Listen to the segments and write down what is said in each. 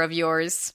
of yours.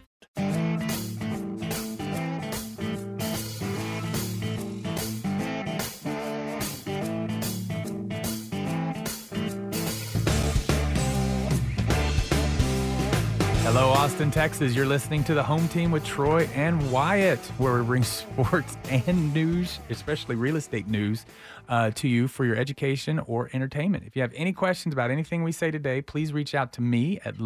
Hello, Austin, Texas. You're listening to the home team with Troy and Wyatt, where we bring sports and news, especially real estate news, uh, to you for your education or entertainment. If you have any questions about anything we say today, please reach out to me at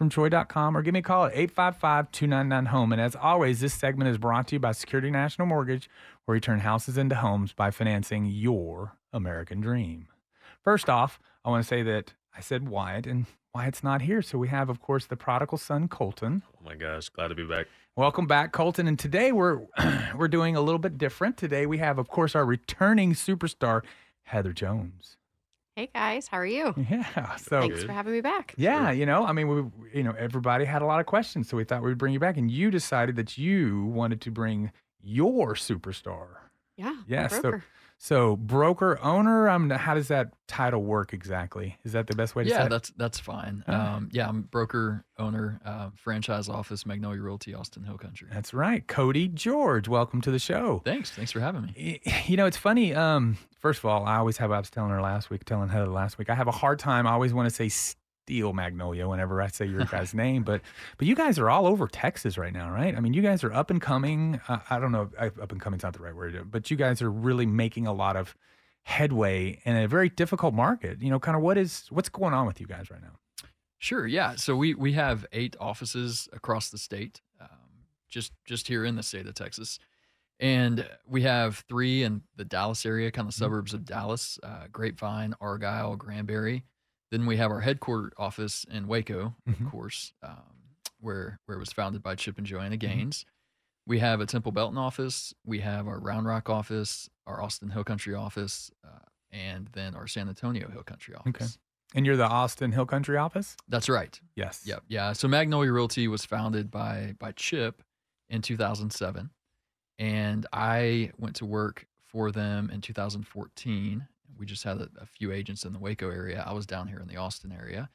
loansfromtroy.com or give me a call at 855 299 home. And as always, this segment is brought to you by Security National Mortgage, where we turn houses into homes by financing your American dream. First off, I want to say that I said Wyatt, and Wyatt's not here. So we have, of course, the prodigal son, Colton. Oh my gosh, glad to be back. Welcome back, Colton. And today we're we're doing a little bit different. Today we have, of course, our returning superstar, Heather Jones. Hey guys, how are you? Yeah. So Thanks for having me back. yeah, you know, I mean, we, you know, everybody had a lot of questions, so we thought we'd bring you back, and you decided that you wanted to bring your superstar. Yeah. Yes. So, broker. So broker owner. Um, how does that title work exactly? Is that the best way to say Yeah, that's that's fine. Um, yeah, I'm broker, owner, uh, franchise office, Magnolia Realty, Austin Hill Country. That's right. Cody George, welcome to the show. Thanks, thanks for having me. You know, it's funny. Um, first of all, I always have, I was telling her last week, telling Heather last week, I have a hard time. I always want to say Steel Magnolia whenever I say your guys' name, but but you guys are all over Texas right now, right? I mean, you guys are up and coming. Uh, I don't know, if up and coming's not the right word, but you guys are really making a lot of headway in a very difficult market. You know, kind of what is what's going on with you guys right now? Sure, yeah. So we we have eight offices across the state, um, just just here in the state of Texas, and we have three in the Dallas area, kind of suburbs of Dallas: uh, Grapevine, Argyle, Granbury. Then we have our headquarter office in Waco, Mhm. of course, um, where where it was founded by Chip and Joanna Gaines. We have a Temple Belton office. We have our Round Rock office, our Austin Hill Country office, uh, and then our San Antonio Hill Country office. Okay. And you're the Austin Hill Country office? That's right. Yes. Yep. Yeah. So Magnolia Realty was founded by by Chip in 2007, and I went to work for them in 2014. We just had a, a few agents in the Waco area. I was down here in the Austin area,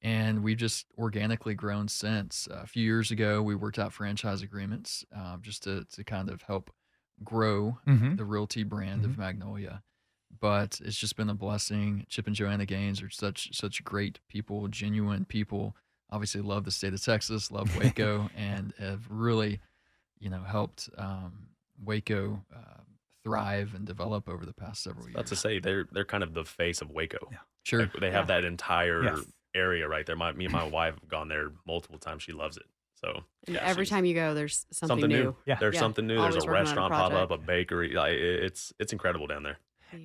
and we've just organically grown since. a few years ago, we worked out franchise agreements um, just to to kind of help grow Mm-hmm. the realty brand of Magnolia. But it's just been a blessing. Chip and Joanna Gaines are such such great people, genuine people. Obviously, love the state of Texas, love Waco, and have really, you know, helped um, Waco uh, thrive and develop over the past several years. About to say they're they're kind of the face of Waco. Yeah. Sure. Like, they have that entire Yes. area right there. My me and my wife have gone there multiple times. She loves it. So And yeah, every time you go, there's something, something new. new. Yeah. There's Yeah. something new. There's a working on a restaurant pop up, a bakery. Like it's it's incredible down there.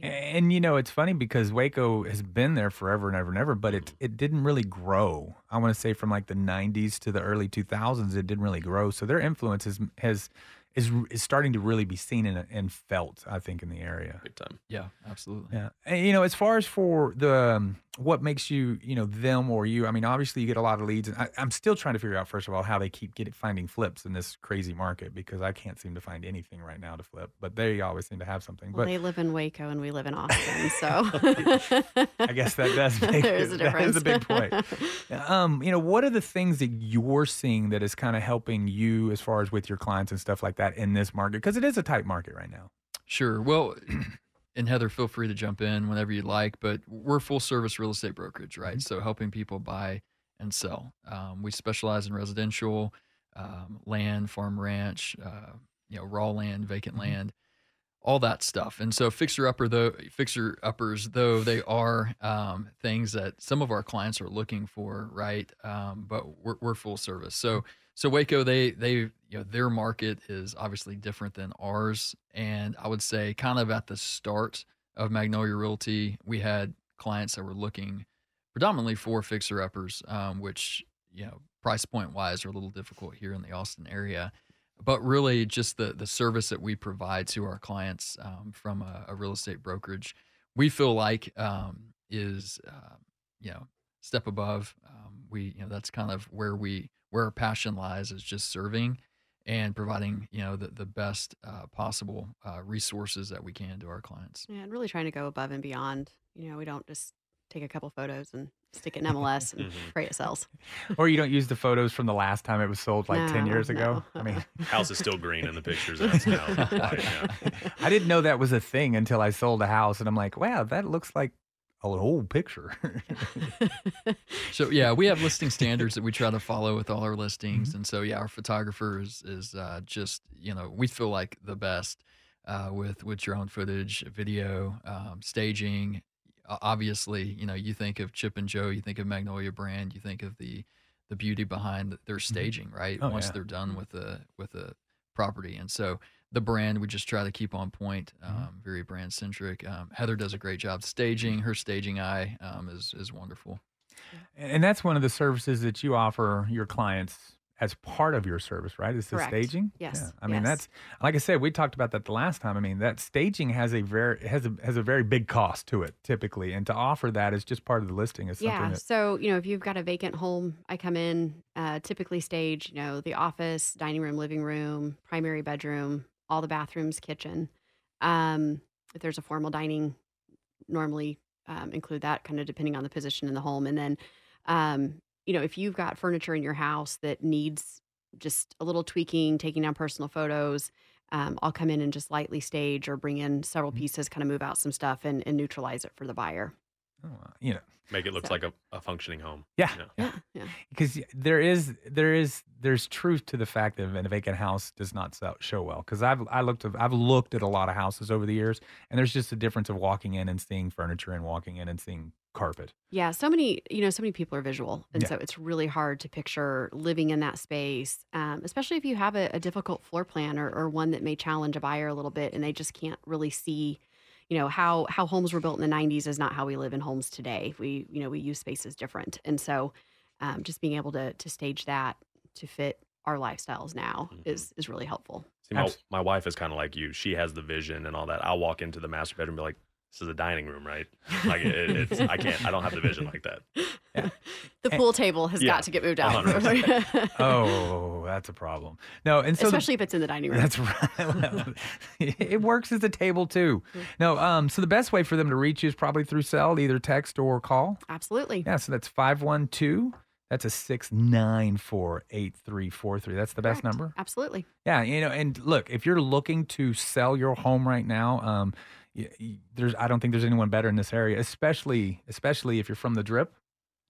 And you know, it's funny because Waco has been there forever and ever and ever, but it Mm-hmm. it didn't really grow. I want to say from like the '90s to the early 2000s, it didn't really grow. So their influence is has is is starting to really be seen and, and felt. I think in the area. Big time. Yeah, absolutely. Yeah, and, you know, as far as for the um, what makes you, you know, them or you. I mean, obviously you get a lot of leads, and I, I'm still trying to figure out first of all how they keep getting finding flips in this crazy market because I can't seem to find anything right now to flip. But they always seem to have something. Well, But they live in Waco and we live in Austin, so I guess that does make there is a difference. is a big point. Um, you know, what are the things that you're seeing that is kind of helping you as far as with your clients and stuff like that in this market? Because it is a tight market right now. Sure. Well, and Heather, feel free to jump in whenever you'd like, but we're full service real estate brokerage, right? So helping people buy and sell. Um, we specialize in residential, um, land, farm, ranch, uh, you know, raw land, vacant Mhm. land, all that stuff. And so fixer upper though fixer uppers though they are um, things that some of our clients are looking for, right? Um, but we're, we're full service. So so Waco they they you know their market is obviously different than ours, and I would say kind of at the start of Magnolia Realty, we had clients that were looking predominantly for fixer uppers, um, which you know price point wise are a little difficult here in the Austin area but really just the the service that we provide to our clients um, from a, a real estate brokerage, we feel like um, is uh, you know step above. Um, we you know that's kind of where we where our passion lies is just serving and providing you know the the best uh, possible uh, resources that we can to our clients. Yeah, and really trying to go above and beyond. You know, we don't just take a couple photos and stick it in MLS and pray it sells. or you don't use the photos from the last time it was sold like 10 No, years ago. I mean, House is still green in the pictures. And it's now white. I didn't know that was a thing until I sold a house and I'm like, wow, that looks like an old picture. So yeah, we have listing standards that we try to follow with all our listings, Mm-hmm. and so yeah, our photographer is is uh, just you know we feel like the best uh, with with drone footage, video, um, staging. Obviously, you know you think of Chip and Jo, you think of Magnolia Brand, you think of the the beauty behind their staging, right? Oh, Once yeah. they're done with the with the property, and so the brand we just try to keep on point, Mm-hmm. um, very brand centric. Um, Heather does a great job staging. Her staging eye um, is is wonderful. and that's one of the services that you offer your clients as part of your service, right? Is the Correct. staging? Yes, Yeah. I mean, yes. that's like I said, we talked about that the last time. I mean, that staging has a very has a has a very big cost to it typically, and to offer that is just part of the listing is something Yeah. that So, you know, if you've got a vacant home, I come in, uh, typically stage, you know, the office, dining room, living room, primary bedroom, all the bathrooms, kitchen. Um, if there's a formal dining, normally um, include that kind of depending on the position in the home. And then, um, you know, if you've got furniture in your house that needs just a little tweaking, taking down personal photos, um, I'll come in and just lightly stage or bring in several Mhm. pieces, kind of move out some stuff and, and neutralize it for the buyer. You know Make it look So- like a, a functioning home. Yeah. you know? Yeah. Yeah. because there is there is there's truth to the fact that a vacant house does not show well because I've I looked at, I've looked at a lot of houses over the years and there's just a difference of walking in and seeing furniture and walking in and seeing carpet. Yeah, so many, you know, so many people are visual. And Yeah. so it's really hard to picture living in that space, um, especially if you have a, a difficult floor plan or, or one that may challenge a buyer a little bit and they just can't really see, you know, how, how homes were built in the 90s is not how we live in homes today. We, you know, we use spaces different. And so um, just being able to, to stage that to fit our lifestyles now Mhm. is, is really helpful. See, my, my wife is kind of like you. She has the vision and all that. I'll walk into the master bedroom and be like, this is a dining room, right? Like it, it's, I can't, I don't have the vision like that. Yeah. The pool table has Yeah, got to get moved out. Oh, that's a problem. No, and so the- Especially if it's in the dining room. That's right. It works as a table too. No, um, so the best way for them to reach you is probably through cell, either text or call. Absolutely. Yeah, so that's 512. That's a 694 8343. That's the best Correct. number. Absolutely. Yeah, you know, and look, if you're looking to sell your home right now, um, there's I don't think there's anyone better in this area, especially especially if you're from the Drip.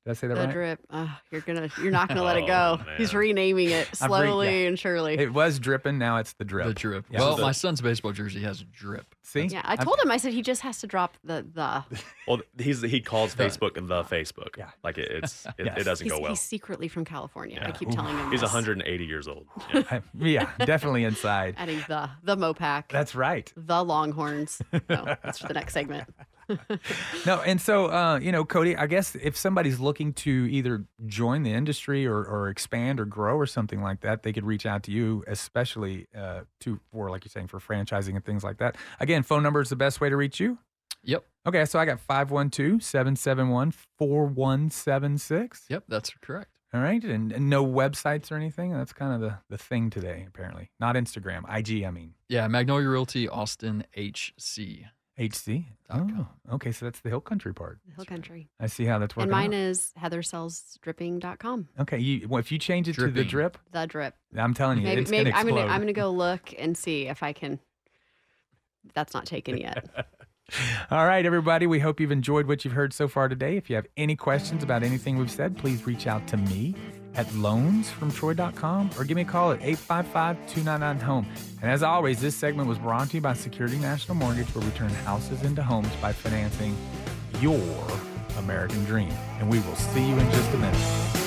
Did I say that the right? drip. Oh, you're gonna. You're not gonna let it Oh, go. He's renaming it I've re- slowly and surely. It was dripping, now it's the Drip. The drip. Yeah. Well, So my son's baseball jersey has a drip. See? yeah, I I'm- told him. I said he just has to drop the the. Well, he's, he calls The- Facebook the Facebook. Yeah. Like it, it's, it, Yes. it doesn't He's, go well. he's secretly from California. I keep Ooh. telling him. He's this. 180 years old. Yeah. Yeah, definitely inside. Adding the the Mopac, That's right. the Longhorns. No, that's for the next segment. No, and so uh, you know, Cody, I guess if somebody's looking to either join the industry or, or expand or grow or something like that, they could reach out to you, especially uh, to for like you're saying for franchising and things like that. Again, phone number is the best way to reach you. Yep. Okay, so I got 512-771-4176. Yep, that's correct. All right, and, and no websites or anything. That's kind of the, the thing today, apparently. Not Instagram, IG. I mean, Yeah, Magnolia Realty Austin HC. HC. Dot Oh, com. okay, so that's the Hill Country part. Hill Country. I see how that's working. And mine out. is heathersellsdripping.com. Okay, you, well, if you change it to the drip, The drip. I'm telling you, Maybe it's maybe gonna I'm explode. gonna I'm gonna go look and see if I can. That's not taken yet. All right, everybody. We hope you've enjoyed what you've heard so far today. If you have any questions about anything we've said, please reach out to me at loansfromtroy.com or give me a call at 855-299-HOME. And as always, this segment was brought to you by Security National Mortgage, where we turn houses into homes by financing your American dream. And we will see you in just a minute.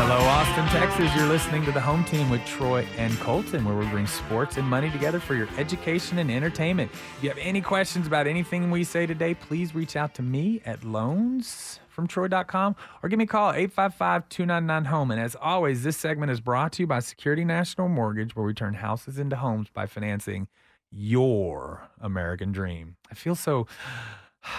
Hello, Austin, Texas. You're listening to the home team with Troy and Colton, where we bring sports and money together for your education and entertainment. If you have any questions about anything we say today, please reach out to me at loansfromtroy.com or give me a call 855-299-HOME. And as always, this segment is brought to you by Security National Mortgage, where we turn houses into homes by financing your American dream. I feel so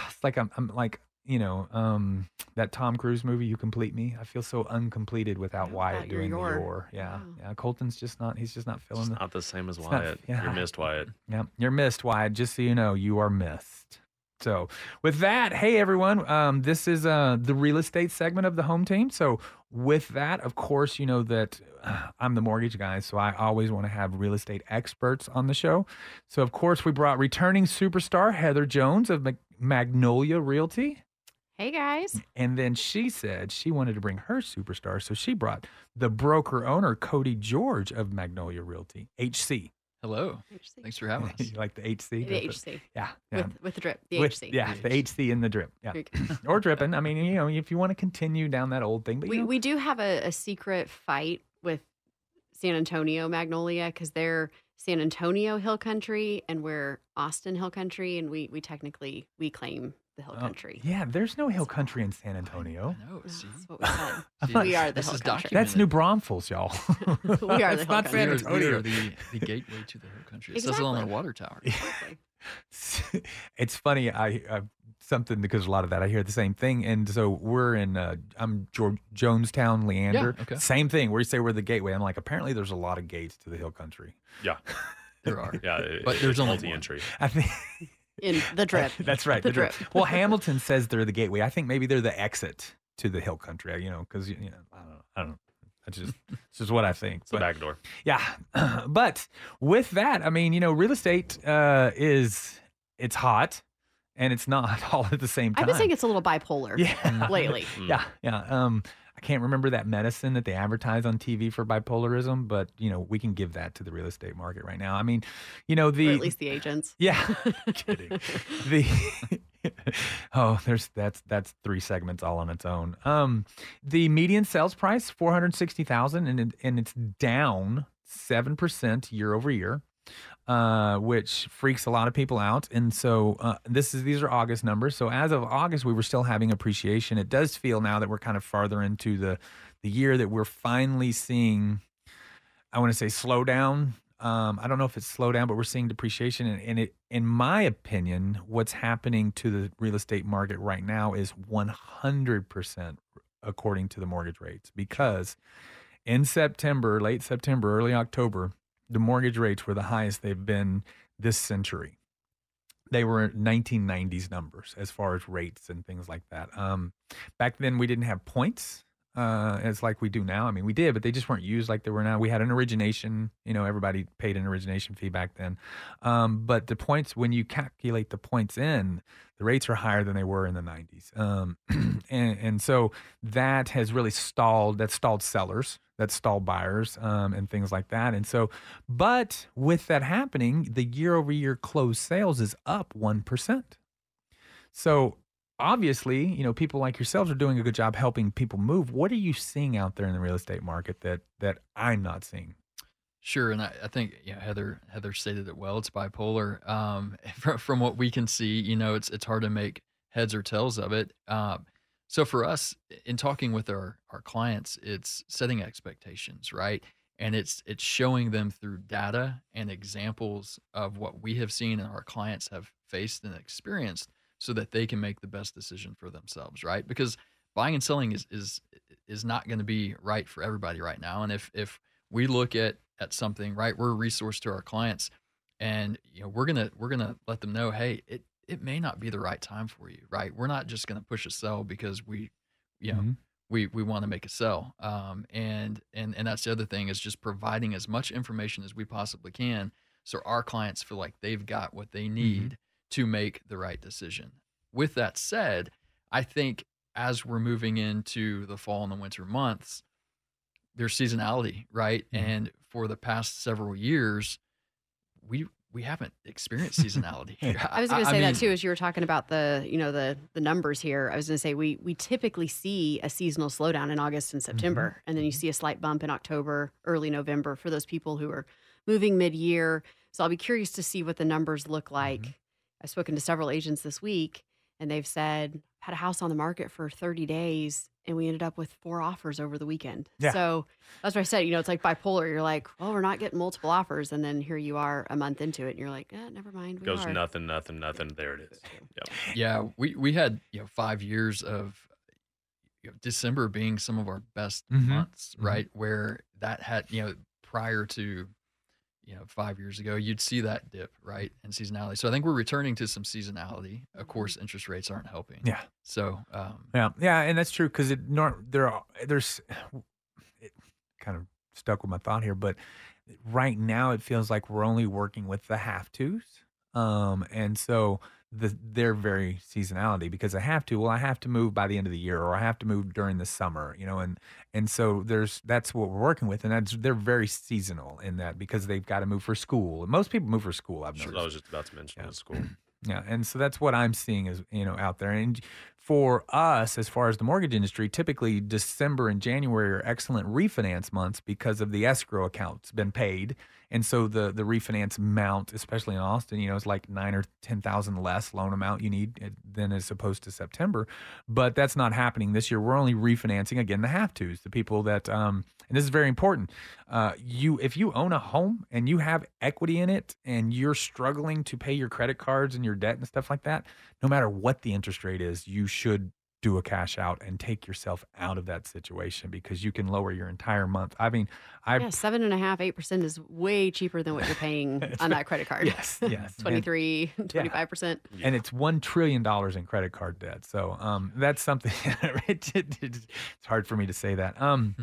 it's like I'm, I'm like you know um that Tom Cruise movie You Complete Me. I feel so uncompleted without Wyatt without your doing your. the your. Yeah. Wow. Yeah, Colton's just not he's just not feeling It's the not the same as It's not- Wyatt. yeah. You're missed, Wyatt. Yeah, you're missed, Wyatt. Just so you know, you are missed. So, with that, hey everyone, um, this is uh, the real estate segment of the home team. So, with that, of course, you know that uh, I'm the mortgage guy, so I always want to have real estate experts on the show. So, of course, we brought returning superstar Heather Jones of Mag- Magnolia Realty. Hey guys. And then she said she wanted to bring her superstar, so she brought the broker owner Cody George of Magnolia Realty, HC. Hello. Thanks for having us. you like the HC? The With HC. Yeah, yeah. With with the drip. The With- HC. Yeah, the HC in the drip. Yeah. There you go. or dripping. I mean, you know, if you want to continue down that old thing, but we you know, we do have a, a secret fight with San Antonio Magnolia because they're San Antonio Hill Country and we're Austin Hill Country, and we we technically we claim the Hill oh, Country. yeah, there's no hill country in San Antonio. No, see? That's what we said. See, we are the this Hill is Country. That's. New Braunfels, y'all. We are the It's hill not country. San We are, we Antonio. are the, the gateway to the hill country. It says it on our Exactly. water tower. It's funny. I, I something because a lot of that I hear the same thing, and so we're in. Uh, I'm George, Jonestown, Leander. okay. Same thing. Where you say we're the gateway. I'm like, apparently there's a lot of gates to the hill country. Yeah. There are. Yeah. it- But it's there's only one. multi-entry. I think In the drip. That's right. The the drip. drip. Well, Hamilton says they're the gateway. I think maybe they're the exit to the hill country. You know, because you know, I don't know. I don't know. That's just it's just what I think. It's the But- back door. Yeah, but with that, I mean, you know, real estate uh, is it's hot and it's not all at the same time. I've been saying it's a little bipolar yeah, lately. yeah, yeah. Um, I can't remember that medicine that they advertise on TV for bipolarism, but you know, we can give that to the real estate market right now. I mean, you know, the or at least the agents. yeah, kidding. The oh, there's that's that's three segments all on its own. Um, the median sales price four hundred sixty thousand, and it, and it's down seven percent year over year, uh, which freaks a lot of people out. And so uh, this is these are August numbers. So as of August, we were still having appreciation. It does feel now that we're kind of farther into the the year that we're finally seeing. I want to say slow down. Um, I don't know if it's slow down, but we're seeing depreciation. And, and it, in my opinion, what's happening to the real estate market right now is 100% according to the mortgage rates because in September, late September, early October, the mortgage rates were the highest they've been this century. They were 1990s numbers as far as rates and things like that. Um, back then, we didn't have points uh, as like we do now. I mean, we did, but they just weren't used like they were now. We had an origination, you know, everybody paid an origination fee back then. Um, but the points, when you calculate the points in, the rates are higher than they were in the 90s. Um, and, and so that has really stalled, that stalled sellers, that stalled buyers, um, and things like that. And so, but with that happening, the year over year closed sales is up 1%. So obviously, you know, people like yourselves are doing a good job helping people move. What are you seeing out there in the real estate market that that I'm not seeing? Sure, and I, I think Heather Heather stated it well. It's bipolar. Um, from, from what we can see, you know, it's it's hard to make heads or tails of it. Um, so for us, in talking with our our clients, it's setting expectations, right? And it's it's showing them through data and examples of what we have seen and our clients have faced and experienced so that they can make the best decision for themselves, right? Because buying and selling is is is not going to be right for everybody right now. And if if we look at at something, right, we're a resource to our clients, and you know we're gonna we're gonna let them know, hey, it it may not be the right time for you, right? We're not just gonna push a sell because we, you know. Mhm. We, we want to make a sell, um, and and and that's the other thing is just providing as much information as we possibly can, so our clients feel like they've got what they need to make the right decision. With that said, I think as we're moving into the fall and the winter months, there's seasonality, right? Mhm. And for the past several years, we we haven't experienced seasonality. I was going to say mean, that too, as you were talking about the, you know, the the numbers here. I was going to say we we typically see a seasonal slowdown in August and mm-hmm. September, and then you mm-hmm. see a slight bump in October, early November for those people who are moving mid year. So I'll be curious to see what the numbers look like. Mm-hmm. I've spoken to several agents this week, and they've said had a house on the market for 30 days, and we ended up with four offers over the weekend. Yeah. So that's what I said. You know, it's like bipolar. You're like, well, we're not getting multiple offers, and then here you are a month into it, and you're like, eh, never mind. We Goes are. nothing, nothing, nothing. There it is. Yep. Yeah, we we had you know five years of you know, December being some of our best Mhm. months, Mhm. right? Where that had you know prior to you know five years ago, you'd see that dip, right, in seasonality. So I think we're returning to some seasonality. Of course, interest rates aren't helping. Yeah. So um, Yeah, yeah, and that's true because it nor there are there's it kind of stuck with my thought here, but right now it feels like we're only working with the have tos, um, and so the they're very seasonality because I have to. Well, I have to move by the end of the year, or I have to move during the summer, you know, and and so there's that's what we're working with, and that's they're very seasonal in that because they've got to move for school. And most people move for school. I've noticed. I was just about to mention. Yeah. School. Yeah, and so that's what I'm seeing is you know out there. And for us, as far as the mortgage industry, typically December and January are excellent refinance months because of the escrow account's been paid, and so the the refinance amount, especially in Austin, you know, is like nine or ten thousand less loan amount you need eh, than as opposed to September. But that's not happening this year. We're only refinancing again the have tos, the people that um, and this is very important. Uh, you if you own a home and you have equity in it and you're struggling to pay your credit cards and your debt and stuff like that, no matter what the interest rate is, you should do a cash out and take yourself out of that situation because you can lower your entire month. I mean, I Yeah, seven and a half, eight percent is way cheaper than what you're paying on that credit card. yes, yes, And- 23, 25 percent. and it's one trillion dollars in credit card debt. So um, that's something. it, it- it's hard for me to say that. Um,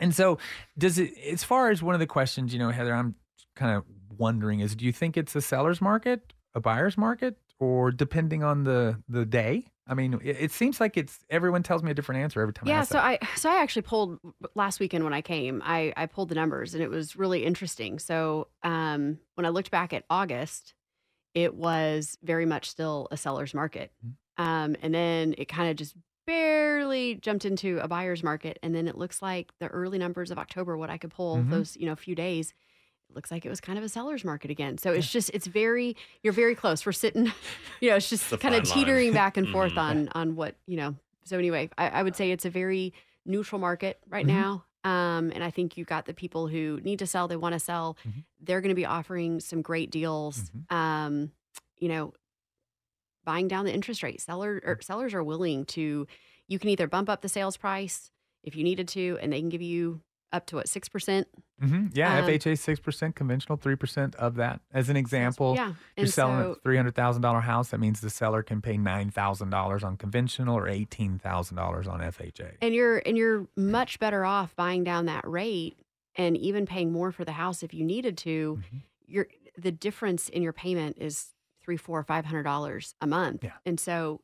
and so does it? As far as one of the questions, you know, Heather, I'm kind of wondering is, do you think it's a seller's market, a buyer's market, or depending on the the day? I mean, it, it seems like it's everyone tells me a different answer every time. I Yeah, ask so that. I so I actually pulled last weekend when I came. I I pulled the numbers and it was really interesting. So um, when I looked back at August, it was very much still a seller's market, Mm-hmm. um, and then it kind of just barely jumped into a buyer's market. And then it looks like the early numbers of October, what I could pull Mhm. those you know few days. Looks like it was kind of a seller's market again. So it's just it's very you're very close. We're sitting, you know, it's just It's kind of fine line. teetering back and forth Mhm. on on what you know. So anyway, I, I would say it's a very neutral market right Mhm. now. Um, and I think you've got the people who need to sell, they want to sell. Mhm. They're going to be offering some great deals. Mhm. Um, you know, buying down the interest rate. Seller or sellers are willing to. You can either bump up the sales price if you needed to, and they can give you up to what six percent. hmm Yeah, Um, FHA six percent, conventional three percent of that. As an example, Yeah, you're and selling so- a three hundred thousand dollar house. That means the seller can pay nine thousand dollars on conventional or eighteen thousand dollars on FHA. And you're and you're much better off buying down that rate and even paying more for the house if you needed to. Mhm. Your the difference in your payment is three, four, five hundred dollars a month. Yeah. And so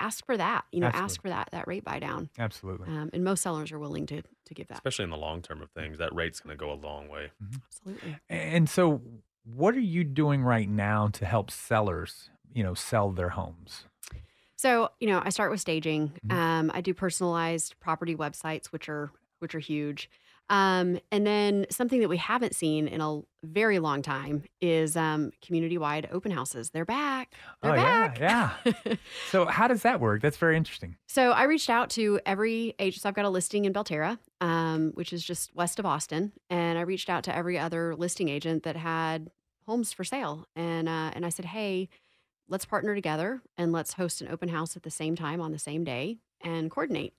ask for that. You know, Absolutely. ask for that that rate buy down. Absolutely. Um, and most sellers are willing to to give that. Especially in the long term of things, that rate's going to go a long way. Absolutely. And so, what are you doing right now to help sellers, you know, sell their homes? So, you know, I start with staging. Mhm. Um, I do personalized property websites, which are which are huge. Um, and then something that we haven't seen in a very long time is um, community-wide open houses. They're back. They're oh back. yeah, yeah. So how does that work? That's very interesting. so I reached out to every agent. So I've got a listing in Belterra, um, which is just west of Austin, and I reached out to every other listing agent that had homes for sale, and uh, and I said, hey, let's partner together and let's host an open house at the same time on the same day and coordinate.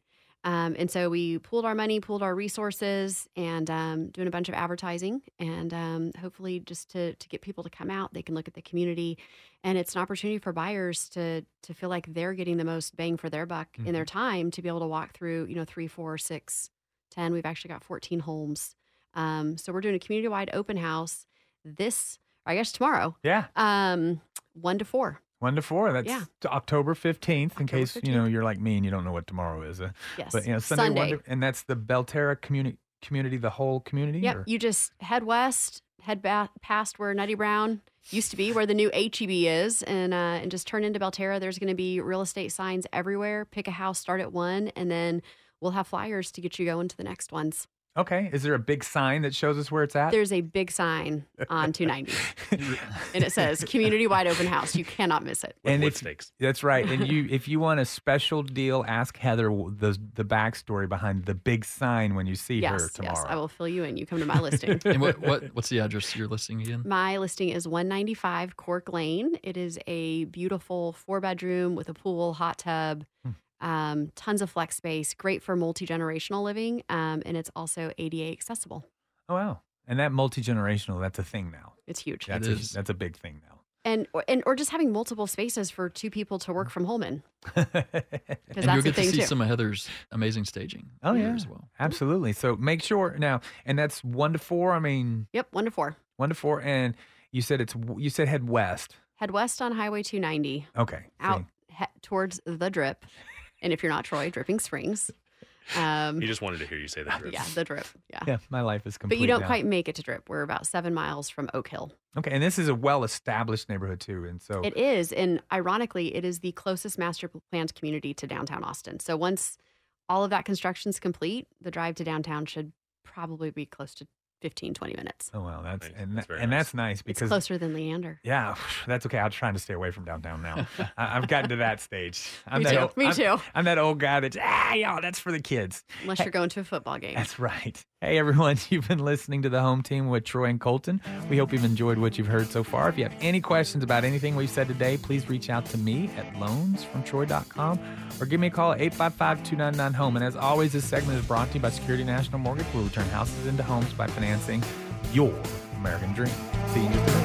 Um, and so we pooled our money, pooled our resources, and um, doing a bunch of advertising, and um, hopefully just to to get people to come out. They can look at the community, and it's an opportunity for buyers to to feel like they're getting the most bang for their buck in their time to be able to walk through, you know, three, four, six, ten. We've actually got fourteen homes. Um, so we're doing a community wide open house this, I guess tomorrow, Yeah, um, one to four. One to four. That's Yeah. October fifteenth. In October case you know you're like me and you don't know what tomorrow is. Uh, Yes, But you know Sunday, one to- and that's the Belterra community. Community, the whole community. Yep. or- You just head west, head back past where Nutty Brown used to be, where the new HEB is, and uh, and just turn into Belterra. There's going to be real estate signs everywhere. Pick a house, start at one, and then we'll have flyers to get you going to the next ones. Okay. Is there a big sign that shows us where it's at? There's a big sign on 290, and it says "Community Wide Open House." You cannot miss it. With And wood if- stakes. That's right. And you, if you want a special deal, ask Heather the the backstory behind the big sign when you see her tomorrow. yes, I will fill you in. You come to my listing. And what, what what's the address you're listing again? My listing is 195 Cork Lane. It is a beautiful four bedroom with a pool, hot tub, Hmm. Um, tons of flex space, great for multi generational living, um, and it's also ADA accessible. Oh wow! And that multi generational, that's a thing now. It's huge. That's It a, is. that's a big thing now. And, or- and or just having multiple spaces for two people to work from home in, because And that's you'll the get to thing see too. some of Heather's amazing staging. oh yeah, as well. absolutely. So make sure now, and that's one to four. I mean, Yep, one to four. one to four, and you said it's you said head west. Head west on Highway 290 Okay, out he- towards the drip, and if you're not Troy, Dripping Springs. Um, He just wanted to hear you say that. Drip. yeah, the drip. Yeah. Yeah, my life is complete. But you don't now. quite make it to Drip. We're about seven miles from Oak Hill. Okay, and this is a well-established neighborhood too, and so It is. And ironically, it is the closest master planned community to downtown Austin. So once all of that construction's complete, the drive to downtown should probably be close to 15, 20 minutes. oh wow, that's Nice. and That's very and nice. that's nice It's because closer than Leander. Yeah, that's okay. I'm trying to stay away from downtown now. I, I've gotten to that stage. I'm Me that too. Old, Me I'm- too. I'm that old guy that's ah, yeah, that's for the kids. Unless you're going to a football game. That's right. Hey everyone, you've been listening to the home team with Troy and Colton. We hope you've enjoyed what you've heard so far. If you have any questions about anything we've said today, please reach out to me at loansfromtroy.com or give me a call at 855-299-HOME. And as always, this segment is brought to you by Security National Mortgage, where we turn houses into homes by financing your American dream. See you in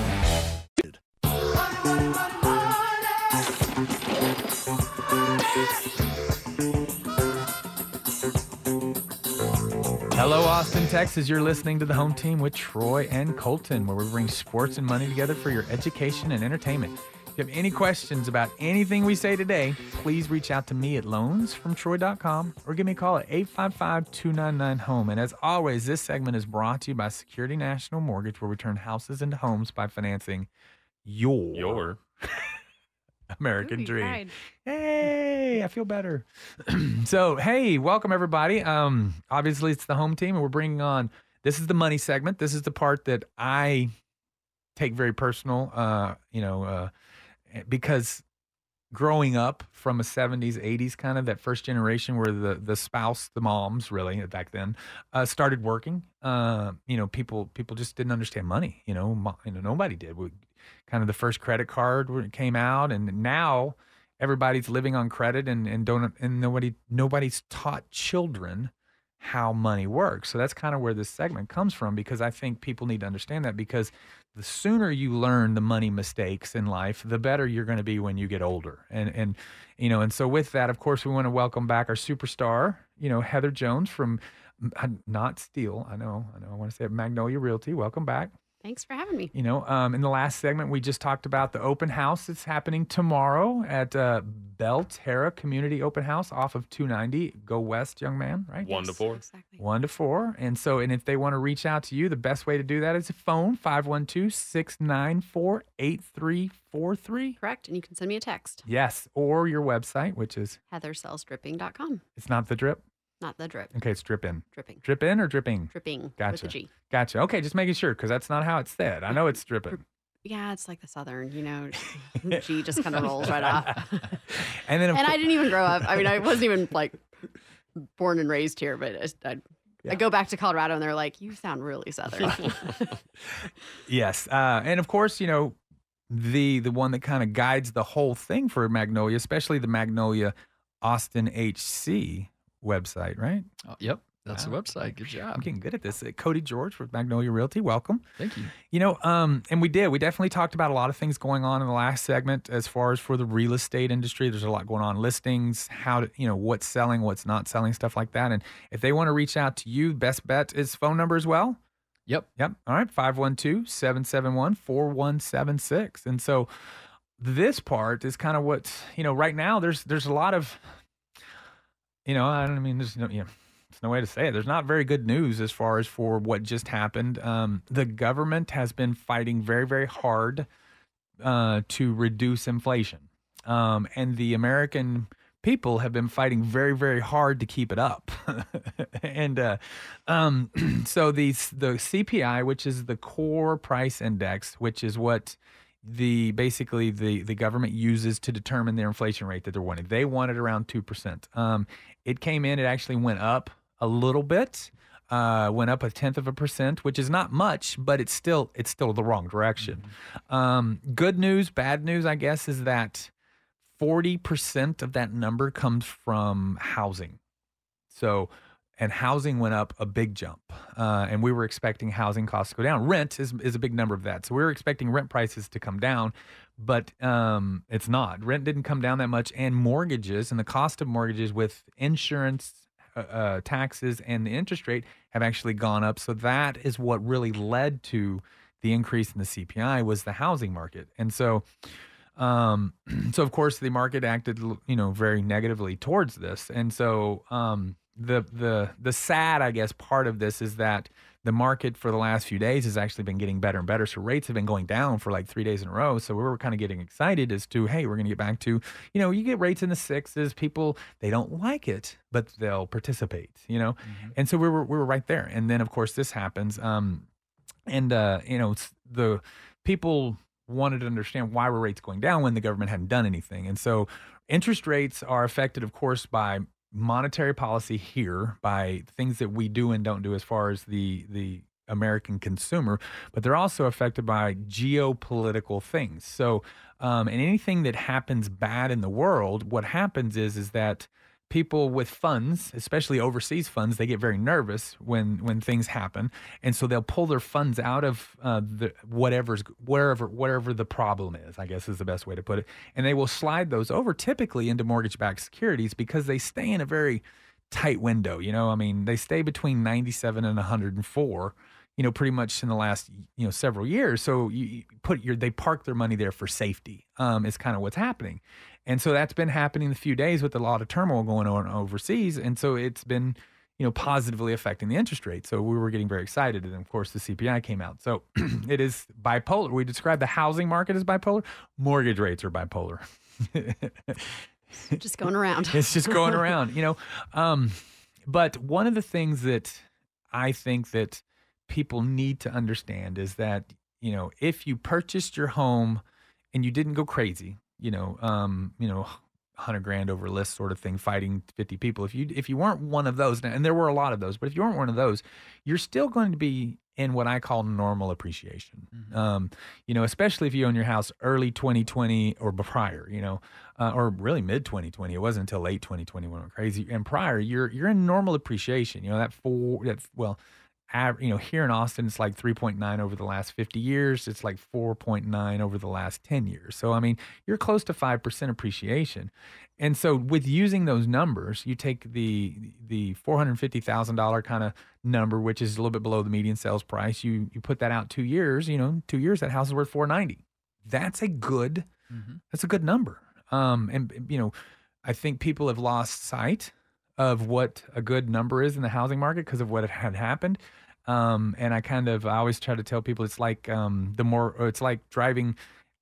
Texas. You're listening to the home team with Troy and Colton, where we bring sports and money together for your education and entertainment. If you have any questions about anything we say today, please reach out to me at loansfromtroy.com or give me a call at 855 299 home. And as always, this segment is brought to you by Security National Mortgage, where we turn houses into homes by financing your, Your. American Ooh, dream. cried. Hey, I feel better. so, hey, welcome everybody. Um, obviously, it's the home team, and we're bringing on. This is the money segment. This is the part that I take very personal. Uh, you know, uh, because growing up from a 70s 80s kind of that first generation where the the spouse the moms really back then uh, started working uh, you know people people just didn't understand money you know mo- you know nobody did we, kind of the first credit card came out and now everybody's living on credit and and don't and nobody nobody's taught children how money works so that's kind of where this segment comes from because i think people need to understand that because the sooner you learn the money mistakes in life, the better you're going to be when you get older. And and you know, and so with that, of course, we want to welcome back our superstar, you know, Heather Jones from uh, not Steel. I know, I know. I want to say Magnolia Realty. Welcome back. Thanks for having me. You know, um, in the last segment, we just talked about the open house that's happening tomorrow at uh, Belterra Community Open House off of 290. Go west, young man, right? One to four. Exactly. One to four. And so, and if they want to reach out to you, the best way to do that is a phone 512 694 8343. Correct. And you can send me a text. Yes. Or your website, which is, HeatherSellsDripping.com. it's not the drip. Not the drip. Okay, it's drip in. Dripping. Drip in or dripping? Dripping Gotcha. Gotcha. Okay, just making sure because that's not how it's said. I know it's dripping. Yeah, it's like the southern, you know, G just kind of rolls right off. And then, and I didn't even grow up. I mean, I wasn't even like born and raised here, but I, I, Yeah. I go back to Colorado and they're like, you sound really southern. Yes, uh, and of course, you know the the one that kind of guides the whole thing for Magnolia, especially the Magnolia Austin HC website, right? Oh, yep, that's Wow. the website. Good job. I'm getting good at this. Uh, Cody George with Magnolia Realty, welcome. Thank you. You know, um, and we did. We definitely talked about a lot of things going on in the last segment as far as for the real estate industry. There's a lot going on, listings, how to, you know, what's selling, what's not selling, stuff like that. And if they want to reach out to you, best bet is phone number as well. Yep. Yep. All right. 512 771 4176. And so this part is kind of what, you know, right now there's there's a lot of, you know, I don't mean, there's no, you know, no way to say it. There's not very good news as far as for what just happened. Um, the government has been fighting very, very hard uh, to reduce inflation. Um, and the American people have been fighting very, very hard to keep it up. and uh, um, so these the CPI, which is the core price index, which is what the basically the the government uses to determine their inflation rate that they're wanting. They wanted around two percent. Um, it came in. It actually went up a little bit. Uh, went up a tenth of a percent, which is not much, but it's still it's still the wrong direction. Um, good news, bad news, I guess, is that forty percent of that number comes from housing. So, and housing went up a big jump, uh, and we were expecting housing costs to go down. Rent is is a big number of that, so we were expecting rent prices to come down, but um, it's not. Rent didn't come down that much, and mortgages and the cost of mortgages with insurance. Uh, uh, taxes and the interest rate have actually gone up. So that is what really led to the increase in the CPI was the housing market. And so Um, so of course the market acted, you know, very negatively towards this, and so um, the the the sad, I guess, part of this is that the market for the last few days has actually been getting better and better. So rates have been going down for like three days in a row. So we were kind of getting excited as to, hey, we're going to get back to, you know, you get rates in the sixes. People they don't like it, but they'll participate. You know, mm-hmm. and so we were we were right there. And then of course this happens. Um, and uh, you know the people wanted to understand why were rates going down when the government hadn't done anything. And so interest rates are affected, of course, by monetary policy here by things that we do and don't do as far as the the American consumer, but they're also affected by geopolitical things. So, um, and anything that happens bad in the world, what happens is is that people with funds, especially overseas funds, they get very nervous when when things happen, and so they'll pull their funds out of uh, the whatever's wherever whatever the problem is. I guess is the best way to put it, and they will slide those over typically into mortgage-backed securities because they stay in a very tight window. You know, I mean, they stay between 97 and 104 you know, pretty much in the last you know several years. So you put your they park their money there for safety. Um, is kind of what's happening, and so that's been happening a few days with a lot of turmoil going on overseas. And so it's been, you know, positively affecting the interest rate. So we were getting very excited. And of course, the CPI came out. So it is bipolar. We describe the housing market as bipolar, mortgage rates are bipolar. just going around. it's just going around, you know. Um, but one of the things that I think that people need to understand is that, you know, if you purchased your home and you didn't go crazy, you know, um, you know, hundred grand over list sort of thing, fighting fifty people. If you if you weren't one of those, and there were a lot of those, but if you weren't one of those, you're still going to be in what I call normal appreciation. Mm-hmm. Um, you know, especially if you own your house early 2020 or prior, you know, uh, or really mid 2020. It wasn't until late 2020 when it went crazy. And prior, you're you're in normal appreciation. You know that four that well you know, here in Austin, it's like 3.9 over the last 50 years. It's like 4.9 over the last 10 years. So, I mean, you're close to 5% appreciation. And so with using those numbers, you take the the $450,000 kind of number, which is a little bit below the median sales price. You you put that out 2 years, you know, 2 years that house is worth 490. That's a good mm-hmm. that's a good number. Um and you know, I think people have lost sight of what a good number is in the housing market because of what had happened. Um, and I kind of I always try to tell people it's like um, the more it's like driving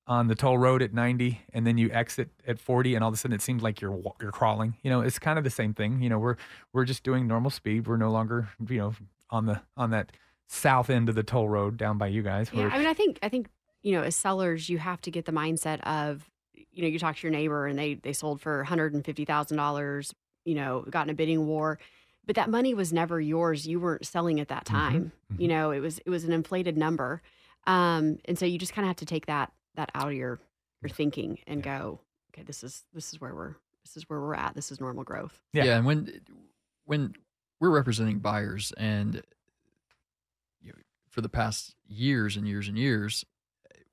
on the toll road at 90 and then you exit at 40 and all of a sudden it seems like you're you're crawling. You know, it's kind of the same thing. You know, we're we're just doing normal speed. We're no longer you know on the on that south end of the toll road down by you guys. Yeah, I mean, I think I think you know as sellers you have to get the mindset of you know you talk to your neighbor and they they sold for 150 thousand dollars. You know, got in a bidding war but that money was never yours. You weren't selling at that mm-hmm, time. Mm-hmm. You know, it was it was an inflated number. Um, and so you just kind of have to take that that out of your your thinking and yeah. go, okay, this is this is where we're this is where we're at. This is normal growth. Yeah, yeah and when when we're representing buyers and you know, for the past years and years and years,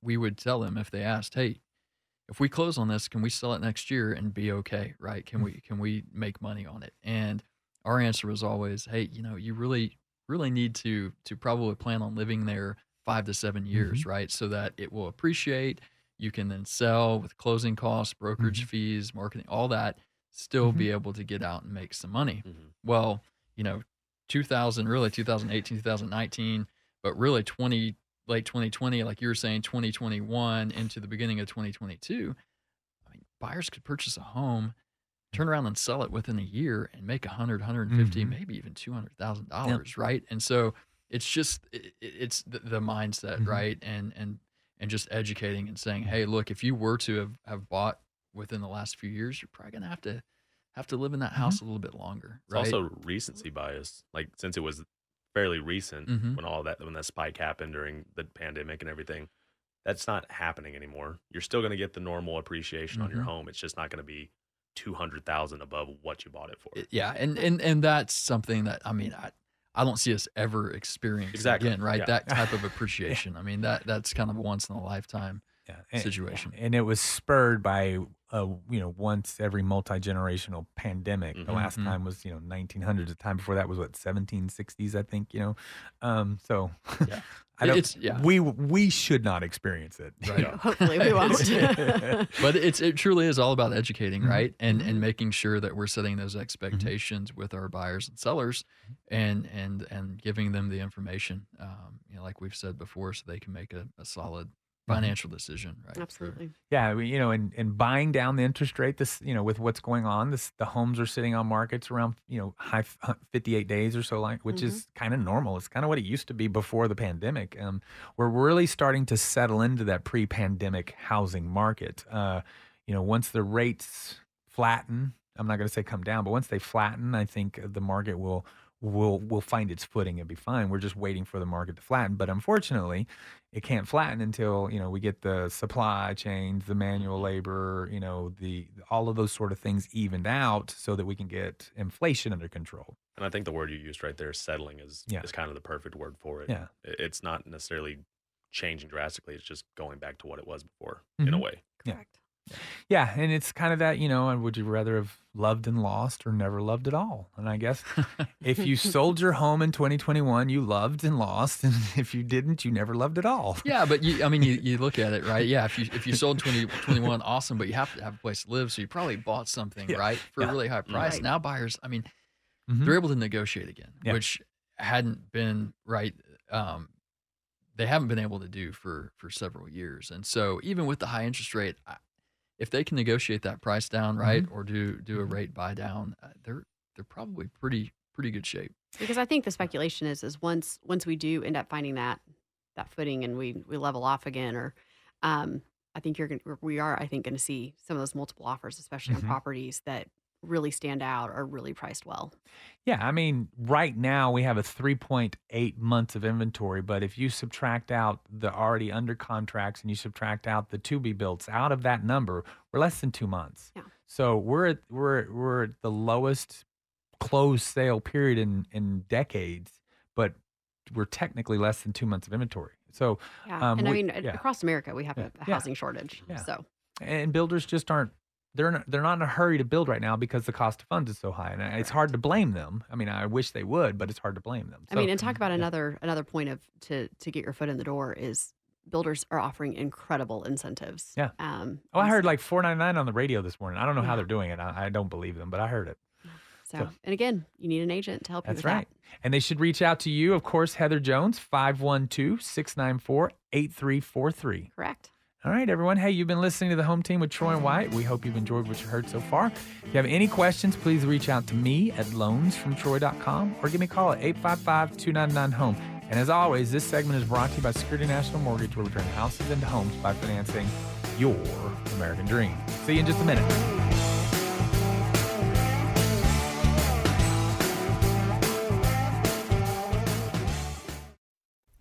we would tell them if they asked, "Hey, if we close on this, can we sell it next year and be okay? Right? Can mm. we can we make money on it?" And our answer was always, hey, you know, you really, really need to to probably plan on living there five to seven years, mm-hmm. right? So that it will appreciate. You can then sell with closing costs, brokerage mm-hmm. fees, marketing, all that, still mm-hmm. be able to get out and make some money. Mm-hmm. Well, you know, 2000, really 2018, 2019, but really 20, late 2020, like you were saying, 2021 into the beginning of 2022. I mean, buyers could purchase a home turn around and sell it within a year and make a hundred, hundred and fifty, mm-hmm. maybe even two hundred thousand yep. dollars, right? And so it's just it, it's the, the mindset, mm-hmm. right? And and and just educating and saying, hey, look, if you were to have, have bought within the last few years, you're probably gonna have to have to live in that house mm-hmm. a little bit longer. Right? It's also recency bias. Like since it was fairly recent mm-hmm. when all that when that spike happened during the pandemic and everything, that's not happening anymore. You're still going to get the normal appreciation on your mm-hmm. home. It's just not going to be two hundred thousand above what you bought it for. Yeah, and and and that's something that I mean I I don't see us ever experience exactly. again, right? Yeah. That type of appreciation. yeah. I mean that that's kind of a once in a lifetime yeah. and, situation. And it was spurred by a you know once every multi generational pandemic. Mm-hmm. The last mm-hmm. time was you know 1900s. The time before that was what 1760s, I think. You know, um, so yeah. I don't, It's- yeah. We we should not experience it. Right. Hopefully we won't. but it's it truly is all about educating, Mhm. right? And and making sure that we're setting those expectations with our buyers and sellers, and and and giving them the information, um, you know, like we've said before, so they can make a, a solid financial decision, right? Absolutely. Yeah, we- you know, and, and buying down the interest rate, this, you know, with what's going on, this, the homes are sitting on markets around, you know, high f- uh, 58 days or so, like, which is kind of normal. It's kind of what it used to be before the pandemic. Um, we're really starting to settle into that pre-pandemic housing market. Uh, you know, once the rates flatten, I'm not going to say come down, but once they flatten, I think the market will will will find its footing and be fine. We're just waiting for the market to flatten. But unfortunately, it can't flatten until you know we get the supply chains, the manual labor, you know, the all of those sort of things evened out, so that we can get inflation under control. And I think the word you used right there, settling, is Yeah. is kind of the perfect word for it. Yeah. It's not necessarily changing drastically. It's just going back to what it was before in a Mhm. way. Yeah. Yeah, and it's kind of that, you know, and would you rather have loved and lost or never loved at all? And I guess if you sold your home in 2021, you loved and lost, and if you didn't, you never loved at all. Yeah, but you, I mean, you, you look at it, right? Yeah, if you if you sold 20, awesome, but you have to have a place to live, so you probably bought something, Yeah, right, for yeah. a really high price. Right. Now buyers, I mean, Mhm. they're able to negotiate again, Yeah. which hadn't been right. Um, they haven't been able to do for for several years, and so even with the high interest rate, I- if they can negotiate that price down, right, Mm-hmm. or do do a rate buy down, uh, they're they're probably pretty pretty good shape. because I think the speculation is is once once we do end up finding that that footing and we we level off again, or um, I think you're going to we are I think going to see some of those multiple offers, especially Mhm. on properties that really stand out or really priced well. Yeah, I mean, right now we have a 3.8 months of inventory, but if you subtract out the already under contracts and you subtract out the to be builts out of that number, we're less than 2 months. Yeah. So we're at, we're we're at the lowest closed sale period in in decades, but we're technically less than 2 months of inventory. So Yeah, um, and I mean yeah. across America we have a, Yeah. housing shortage. Yeah. So and builders just aren't they're not, they're not in a hurry to build right now because the cost of funds is so high and it's hard to blame them. I mean i wish they would but it's hard to blame them. I mean, and talk about another another point of to to get your foot in the door is builders are offering incredible incentives. Yeah. Um, oh i heard like 499 on the radio this morning. I don't know how they're doing it. I, I don't believe them but i heard it. So, so- and again, you need an agent to help you that's with right. And they should reach out to you of course heather jones 512-694-8343. Correct. All right, everyone. Hey, you've been listening to the home team with Troy and Wyatt. We hope you've enjoyed what you heard so far. If you have any questions, please reach out to me at loansfromtroy.com or give me a call at 855 299 home. And as always, this segment is brought to you by Security National Mortgage, where we turn houses into homes by financing your American dream. See you in just a minute.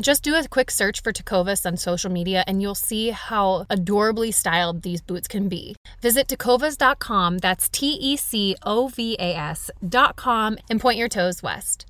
Just do a quick search for Tecovas on social media and you'll see how adorably styled these boots can be. Visit tecovas.com, that's T E C O V A S.com, and point your toes west.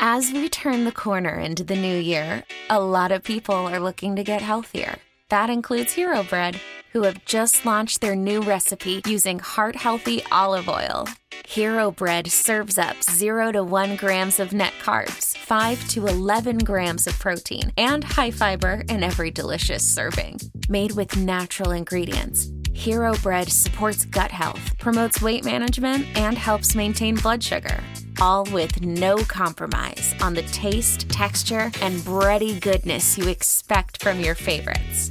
As we turn the corner into the new year, a lot of people are looking to get healthier. That includes Hero Bread, who have just launched their new recipe using heart healthy olive oil. Hero Bread serves up 0 to 1 grams of net carbs, 5 to 11 grams of protein, and high fiber in every delicious serving. Made with natural ingredients, Hero Bread supports gut health, promotes weight management, and helps maintain blood sugar. All with no compromise on the taste, texture, and bready goodness you expect from your favorites.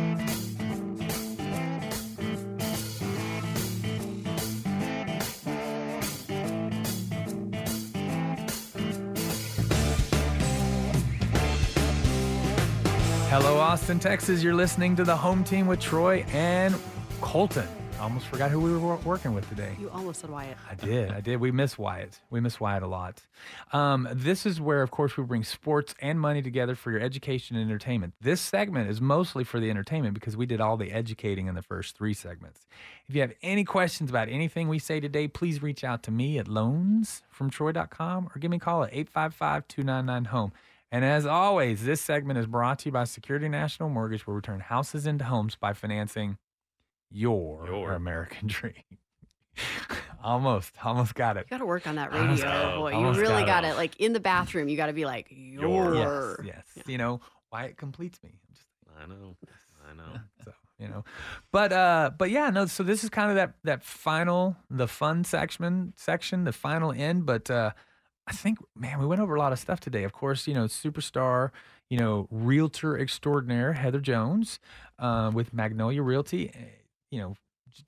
Hello, Austin, Texas. You're listening to the home team with Troy and Colton. I almost forgot who we were working with today. You almost said Wyatt. I did. I did. We miss Wyatt. We miss Wyatt a lot. Um, this is where, of course, we bring sports and money together for your education and entertainment. This segment is mostly for the entertainment because we did all the educating in the first three segments. If you have any questions about anything we say today, please reach out to me at loansfromtroy.com or give me a call at 855 299 home. And as always, this segment is brought to you by Security National Mortgage, where we turn houses into homes by financing your, Your. American dream. almost, almost got it. You got to work on that radio, got it. boy. You really got got it. it. Like in the bathroom, you got to be like your. Yes, yes. You know why it completes me. I'm just, I know. I know. so you know, but uh, but yeah, no. So this is kind of that that final, the fun section, section, the final end. But uh, I think, man, we went over a lot of stuff today. Of course, you know, superstar, you know, realtor extraordinaire Heather Jones uh, with Magnolia Realty. eh, You know,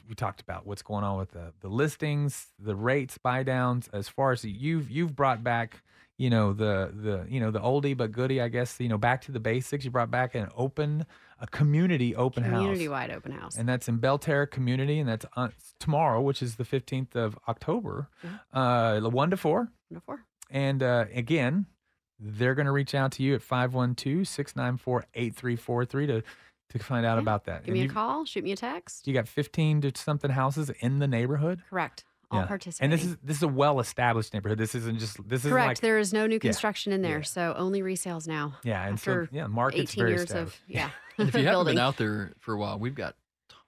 we talked about what's going on with the the listings, the rates, buy downs. As far as you've you've brought back, you know, the the you know the oldie but goodie, I guess. You know, back to the basics. You brought back an open, a community open house. Community wide open house. And that's in Belterra Community, and that's on, tomorrow, which is the 15th of October, uh, 1 to 4. One to four. And uh, again, they're going to reach out to you at 512 694 8343 to to find out about that. Give And me a call. Shoot me a text. You got 15 to something houses in the neighborhood. Correct. All Yeah. participating. And this is this is a well established neighborhood. This isn't just this is Correct. like there is no new Yeah. construction in there, so only resales now. Yeah, and so- after yeah, market's 18 very years of yeah. And if you haven't been out there for a while, we've got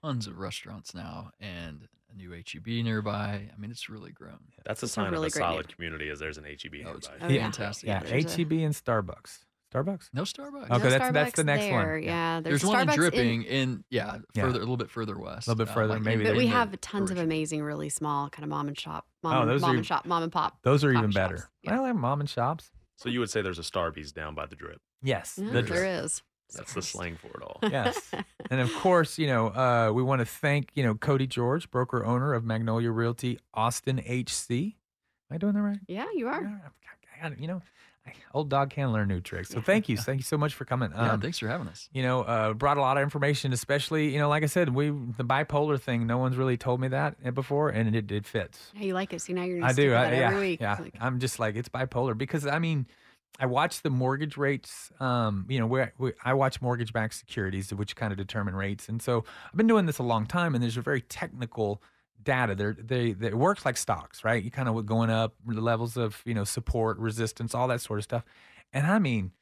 tons of restaurants now and a new HEB nearby. I mean, it's really grown. That's a It's a sign really of a solid neighborhood. community is there's an HEB Oh, it's nearby. Oh, yeah. fantastic. yeah, HEB and Starbucks. Starbucks? No Starbucks. Okay, No that's that's the next there. one. Yeah, There's, there's, one in Dripping in, yeah, Yeah. further a little bit further west. A little bit uh, further, like maybe in- But we have the tons of amazing, really small kind of mom and shop, mom, Oh, and, those mom are and shop, mom and pop. Those are coffee even shops. better. Yeah. I like mom and shops. So you would say there's a Starbucks down by the drip. Yes, Yeah, the drip. is. That's the slang for it all. Yes. and of course, you know, uh, we want to thank, you know, Cody George, broker owner of Magnolia Realty, Austin HC. Am I doing that right? Yeah, you are. I got it. You know, I, old dog can learn new tricks. So thank you. Thank you so much for coming. Yeah, Um, thanks for having us. you know, uh, brought a lot of information, especially, you know, like I said, we the bipolar thing, no one's really told me that uh, before, and it, it fits. Yeah, you like it. See, now you're. I do. I, I, yeah, every week. yeah. Like, I'm just like it's bipolar because I mean, I watch the mortgage rates. Um, you know, where, where I watch mortgage-backed securities, which kind of determine rates, and so I've been doing this a long time, and there's a very technical data. There, they, they it works like stocks, right? You kind of going up the levels of you know support, resistance, all that sort of stuff, and I mean.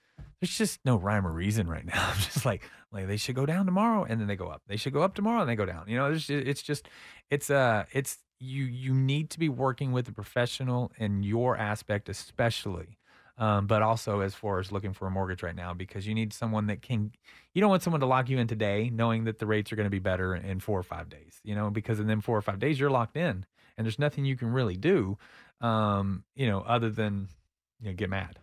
There's just no rhyme or reason right now. I'm just like, like they should go down tomorrow, and then they go up. They should go up tomorrow, and they go down. You know, there's, it's just, it's uh, it's you you need to be working with a professional in your aspect, especially, um, but also as far as looking for a mortgage right now, because you need someone that can. You don't want someone to lock you in today, knowing that the rates are going to be better in four or five days. You know, because in them four or five days you're locked in, and there's nothing you can really do, um, you know, other than you know get mad.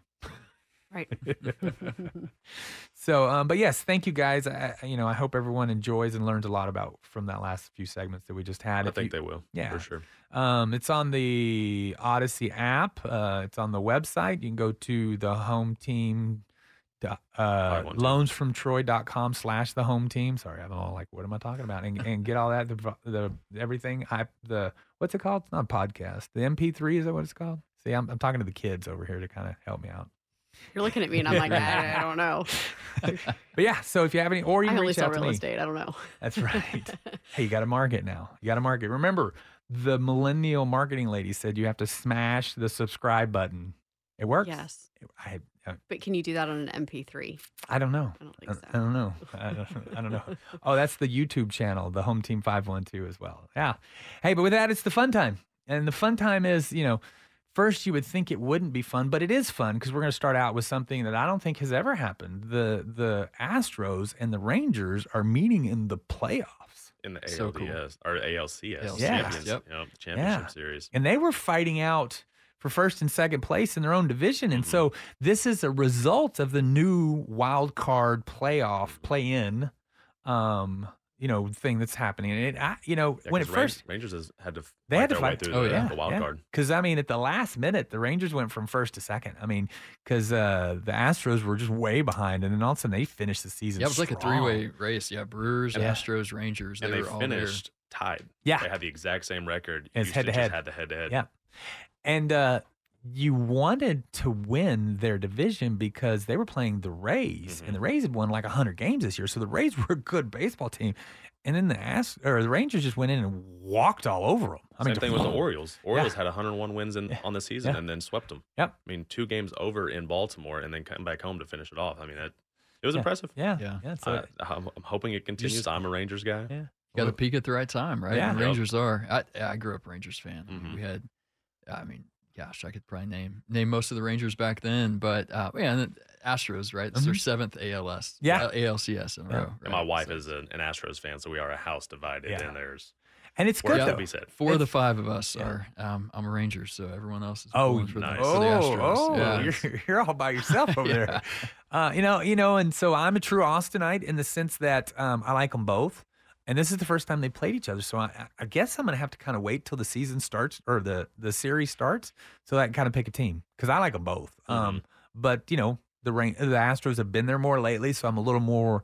Right. so, um, but yes, thank you guys. I, I- you know, I hope everyone enjoys and learns a lot about from that last few segments that we just had. I If think you- they will. Yeah, For sure. Um, it's on the Odyssey app. Uh, it's on the website. You can go to the home team. Uh, 512. loansfromtroy.com slash the home team. Sorry, I'm all like, what am I talking about? And, and get all that, the, the everything. I the what's it called? It's not a podcast. The MP3 is that what it's called? See, I'm, I'm talking to the kids over here to kind of help me out. You're looking at me, and I'm like, I, I don't know. But yeah, so if you have any, or you I can only reach sell out to real me. estate. I don't know. That's right. hey, you got to market now. You got to market. Remember, the millennial marketing lady said you have to smash the subscribe button. It works. Yes. I I, But can you do that on an MP3? I don't know. I don't think I, so. I don't know. I don't, I don't know. Oh, that's the YouTube channel, the Home Team 512 as well. Yeah. Hey, but with that, it's the fun time. And the fun time is, you know, first you would think it wouldn't be fun, but it is fun because we're going to start out with something that I don't think has ever happened. The the Astros and the Rangers are meeting in the playoffs. in the So cool. Or ALCS Yeah. Champions, Yep. you know, championship series. And they were fighting out for first and second place in their own division. And so this is a result of the new wild card playoff play in um, you know, thing that's happening. And it I, you know, Yeah, when it Ran- first Rangers has had to they fight had to their way fight through oh, the, yeah, the wild card. Because I mean, at the last minute, the Rangers went from first to second. I mean, because uh, the Astros were just way behind, and then all of a sudden they finished the season. Yeah, it was like a three way race. Yeah, Brewers, Yeah. Astros, Rangers. They and they were all finished tied. Yeah. they had the exact same record. It's Houston head to just head. Had the head to head. Yeah. And uh, you wanted to win their division because they were playing the Rays, and the Rays had won like 100 games this year. So the Rays were a good baseball team. And then the Ast- or the Rangers just went in and walked all over them. I Same mean, thing with the Orioles. Orioles Yeah. had 101 wins in, on the season Yeah. and then swept them. Yep. I mean, two games over in Baltimore and then come back home to finish it off. I mean, that it was Yeah. impressive. Yeah. Yeah. Yeah. So, Uh, I'm, I'm hoping it continues. I'm a Rangers guy. yeah. Got to peak at the right time, right? Yeah. And Yep. Rangers are. I, I grew up a Rangers fan. I mean, Mhm. We had, I mean, gosh, I could probably name name most of the Rangers back then, but uh, yeah, and the Astros, right? It's their Mhm. seventh ALS, Yeah. uh, ALCS in a Yeah. row. And my wife is an, an Astros fan, so we are a house divided. Yeah. And there's and it's good to though. be said. Four of the five of us Yeah. are. Um, I'm a Ranger, so everyone else is Oh, for, nice. the, for the Astros. Oh, yeah. you're, you're all by yourself over Yeah. there. Uh, you know, you know, and so I'm a true Austinite in the sense that um, I like them both, and this is the first time they played each other. So I, I guess I'm gonna have to kind of wait till the season starts or the the series starts, so that I can kind of pick a team because I like them both. Um, but you know, the rain, the Astros have been there more lately, so I'm a little more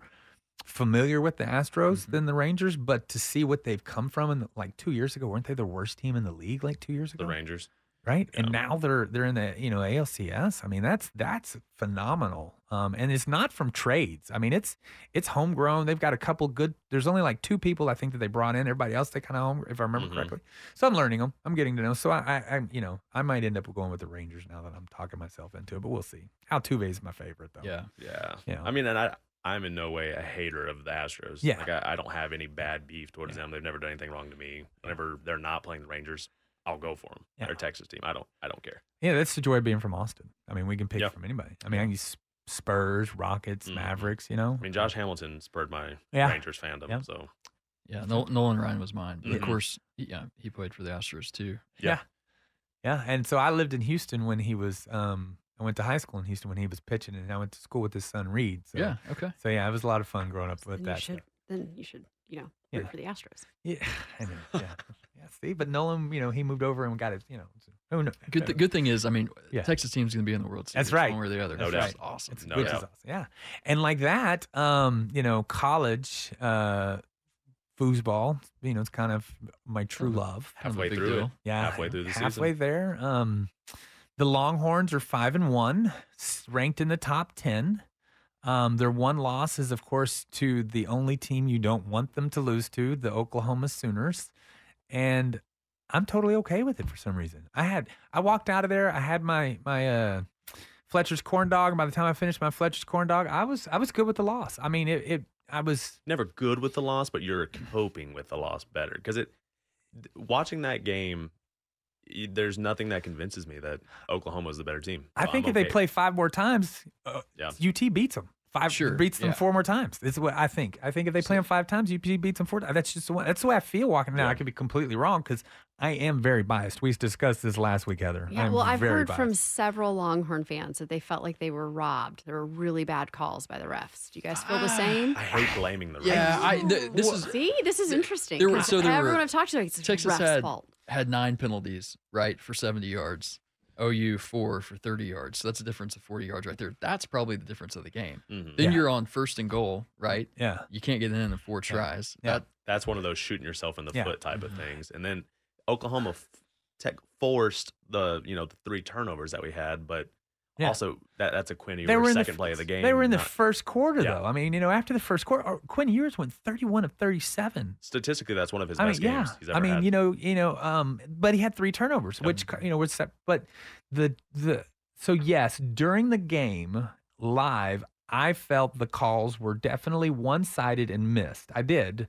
familiar with the Astros Mm-hmm. than the Rangers. But to see what they've come from, and like two years ago, weren't they the worst team in the league? Like two years ago, the Rangers. Right? And now they're they're in the you know ALCS. I mean that's that's phenomenal. Um, and it's not from trades. I mean it's it's homegrown. They've got a couple good. There's only like two people I think that they brought in. Everybody else they kind of home, if I remember Mhm. correctly. So I'm learning them. I'm getting to know. So I, I I'm you know I might end up going with the Rangers now that I'm talking myself into it. But we'll see. Altuve is my favorite though. yeah. Yeah. Yeah. I mean, and I, I'm in no way a hater of the Astros. Yeah. Like, I, I don't have any bad beef towards them. They've never done anything wrong to me. Whenever they're not playing the Rangers, I'll go for them. Yeah. They're Texas team. I don't, I don't care. Yeah, that's the joy of being from Austin. I mean we can pick Yeah. from anybody. I mean I can use Spurs, Rockets, Mhm. Mavericks. You know. I mean, Josh Hamilton spurred my Yeah. Rangers fandom. Yep. So Yeah, Nolan Ryan was mine. But Mhm. Of course, he- yeah, he played for the Astros too. Yeah. Yeah. And so I lived in Houston when he was um I went to high school in Houston when he was pitching and I went to school with his son Reid. So Yeah, okay. So yeah, it was a lot of fun growing up with Then that. you should. Then you should. You know, Yeah. root for the Astros. Yeah. I know. Yeah. yeah. See, but Nolan, you know, he moved over and got his, you know, so- who knows? Good. Th- good thing is, I mean, Yeah. Texas team's going to be in the World Series. That's right. One way or the other. No That's doubt. awesome. It's, No which is awesome. Yeah. And like that, um, you know, college, uh, foosball, you know, it's kind of my true love. Kind of a halfway through deal. it. Yeah, Halfway through the halfway season. Halfway there. Um, the Longhorns are five and one, ranked in the top ten. Um, their one loss is, of course, to the only team you don't want them to lose to, the Oklahoma Sooners, and I'm totally okay with it for some reason. I had I walked out of there. I had my my uh, Fletcher's corn dog, and by the time I finished my Fletcher's corn dog, I was I was good with the loss. I mean, it, it I was never good with the loss, but you're coping with the loss better because it. Watching that game, there's nothing that convinces me that Oklahoma is the better team. I think I'm if they play five more times, uh, Yeah. UT beats them. Five Sure, beats them yeah. four more times. This is what I think. I think if they play them five times, UT beats them four. That's just the way, that's the way I feel walking now. I could be completely wrong because I am very biased. We discussed this last week, Heather. Yeah, I'm well, I've very heard from several Longhorn fans that they felt like they were robbed. There were really bad calls by the refs. Do you guys feel the ah, same? I hate blaming the refs. Yeah, I, th- this is See, this is interesting. there were- so there were- everyone I've talked to, it's Texas refs' had fault. had nine penalties, right, for 70 yards. OU four for 30 yards. So that's a difference of 40 yards right there. That's probably the difference of the game. Mhm. Then Yeah. you're on first and goal, right? Yeah. You can't get in in four tries. Yeah. That, That's one of those shooting yourself in the Yeah. foot type of things. And then Oklahoma tech forced the you know the three turnovers that we had, but Yeah. Also, that that's a Quinn They were in the second f- play of the game. They were in the not- first quarter, Yeah. though. I mean, you know, after the first quarter, Quinn Ewers went 31 of 37. statistically, that's one of his I mean, best yeah. games he's ever I mean, had. you know, you know, um, but he had three turnovers, which you know was, but the the so yes, during the game live, I felt the calls were definitely one sided and missed. I did,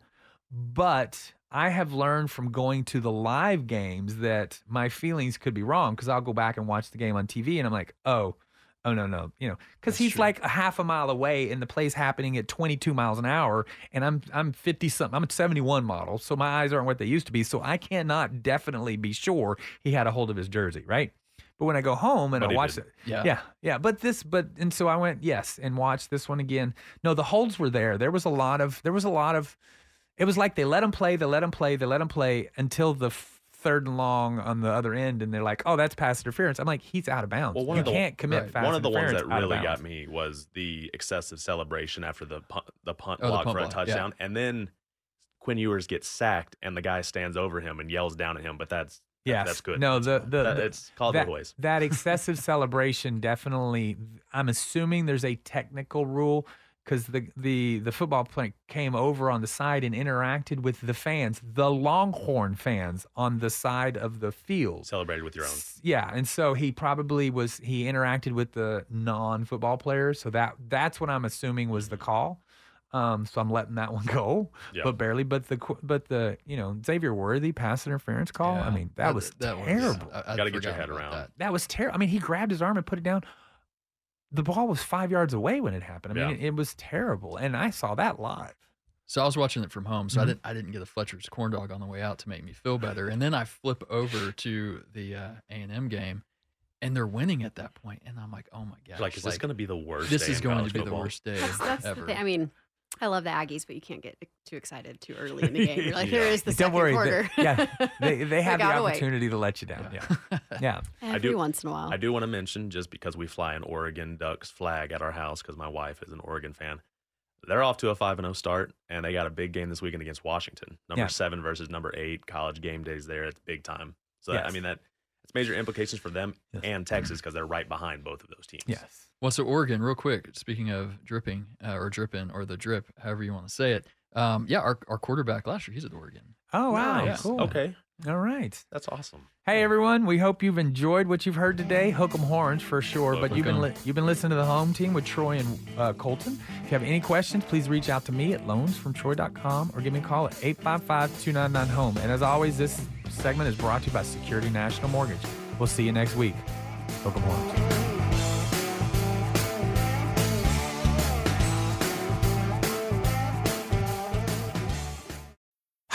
but I have learned from going to the live games that my feelings could be wrong because I'll go back and watch the game on TV and I'm like, oh. Oh no no you know because he's like a half a mile away and the play's happening at 22 miles an hour and I'm I'm 50 something I'm a 71 model so my eyes aren't what they used to be so I cannot definitely be sure he had a hold of his jersey right but when I go home and But I watch did. it Yeah. yeah yeah but this but and so I went yes and watched this one again no the holds were there there was a lot of there was a lot of it was like they let him play they let him play they let him play until the third and long on the other end and they're like oh that's pass interference I'm like he's out of bounds Well, one you of the can't commit fast one of the ones that really got me was the excessive celebration after the punt, the punt Oh, the block punt for a block, yeah. touchdown, and then Quinn Ewers gets sacked, and the guy stands over him and yells down at him. But that's that- Yes. that's good. No, the the, That- the- it's called that, the boys. that excessive celebration definitely. I'm assuming there's a technical rule because the the the football player came over on the side and interacted with the fans, the Longhorn fans on the side of the field. Celebrated with your own. Yeah, and so he probably was he interacted with the non-football players, so that that's what I'm assuming was the call. Um, so I'm letting that one go, Yeah. but barely. But the but the you know Xavier Worthy pass interference call. I mean that, was that was- terrible. I- I'd Gotta get your head around. that. That was terrible. I mean, he grabbed his arm and put it down. The ball was five yards away when it happened. I mean, Yeah. it, it was terrible, and I saw that live. So I was watching it from home, so I Mhm. didn't I didn't get a Fletcher's corn dog on the way out to make me feel better, and then I flip over to the uh, A and M game, and they're winning at that point, and I'm like, oh my gosh, like, is this going to be the worst? This day is in going to college be the worst day That's, that's ever. the thing. I mean, I love the Aggies, but you can't get too excited too early in the game. You're like, there Yeah. is the Don't second worry. they- yeah, they they have the gotta wait. opportunity to let you down. Yeah, yeah. Every once in a while. I do want to mention just because we fly an Oregon Ducks flag at our house because my wife is an Oregon fan. They're off to a five and zero start, and they got a big game this weekend against Washington. Number Yeah. seven versus number eight. College game days there. It's big time. So that, I mean that it's major implications for them and Texas because they're right behind both of those teams. Yes. Well, so Oregon, real quick. Speaking of dripping uh, or dripping or the drip, however you want to say it. Um, yeah, our, our quarterback last year, he's at Oregon. Oh wow, Nice. cool. Okay, All right. that's awesome. Hey everyone, we hope you've enjoyed what you've heard today. Hook 'em horns for sure. Hook but you've 'em. been li- you've been listening to the home team with Troy and uh, Colton. If you have any questions, please reach out to me at loansfromtroy.com or give me a call at 855-299 home. And as always, this segment is brought to you by Security National Mortgage. We'll see you next week. Hook 'em horns.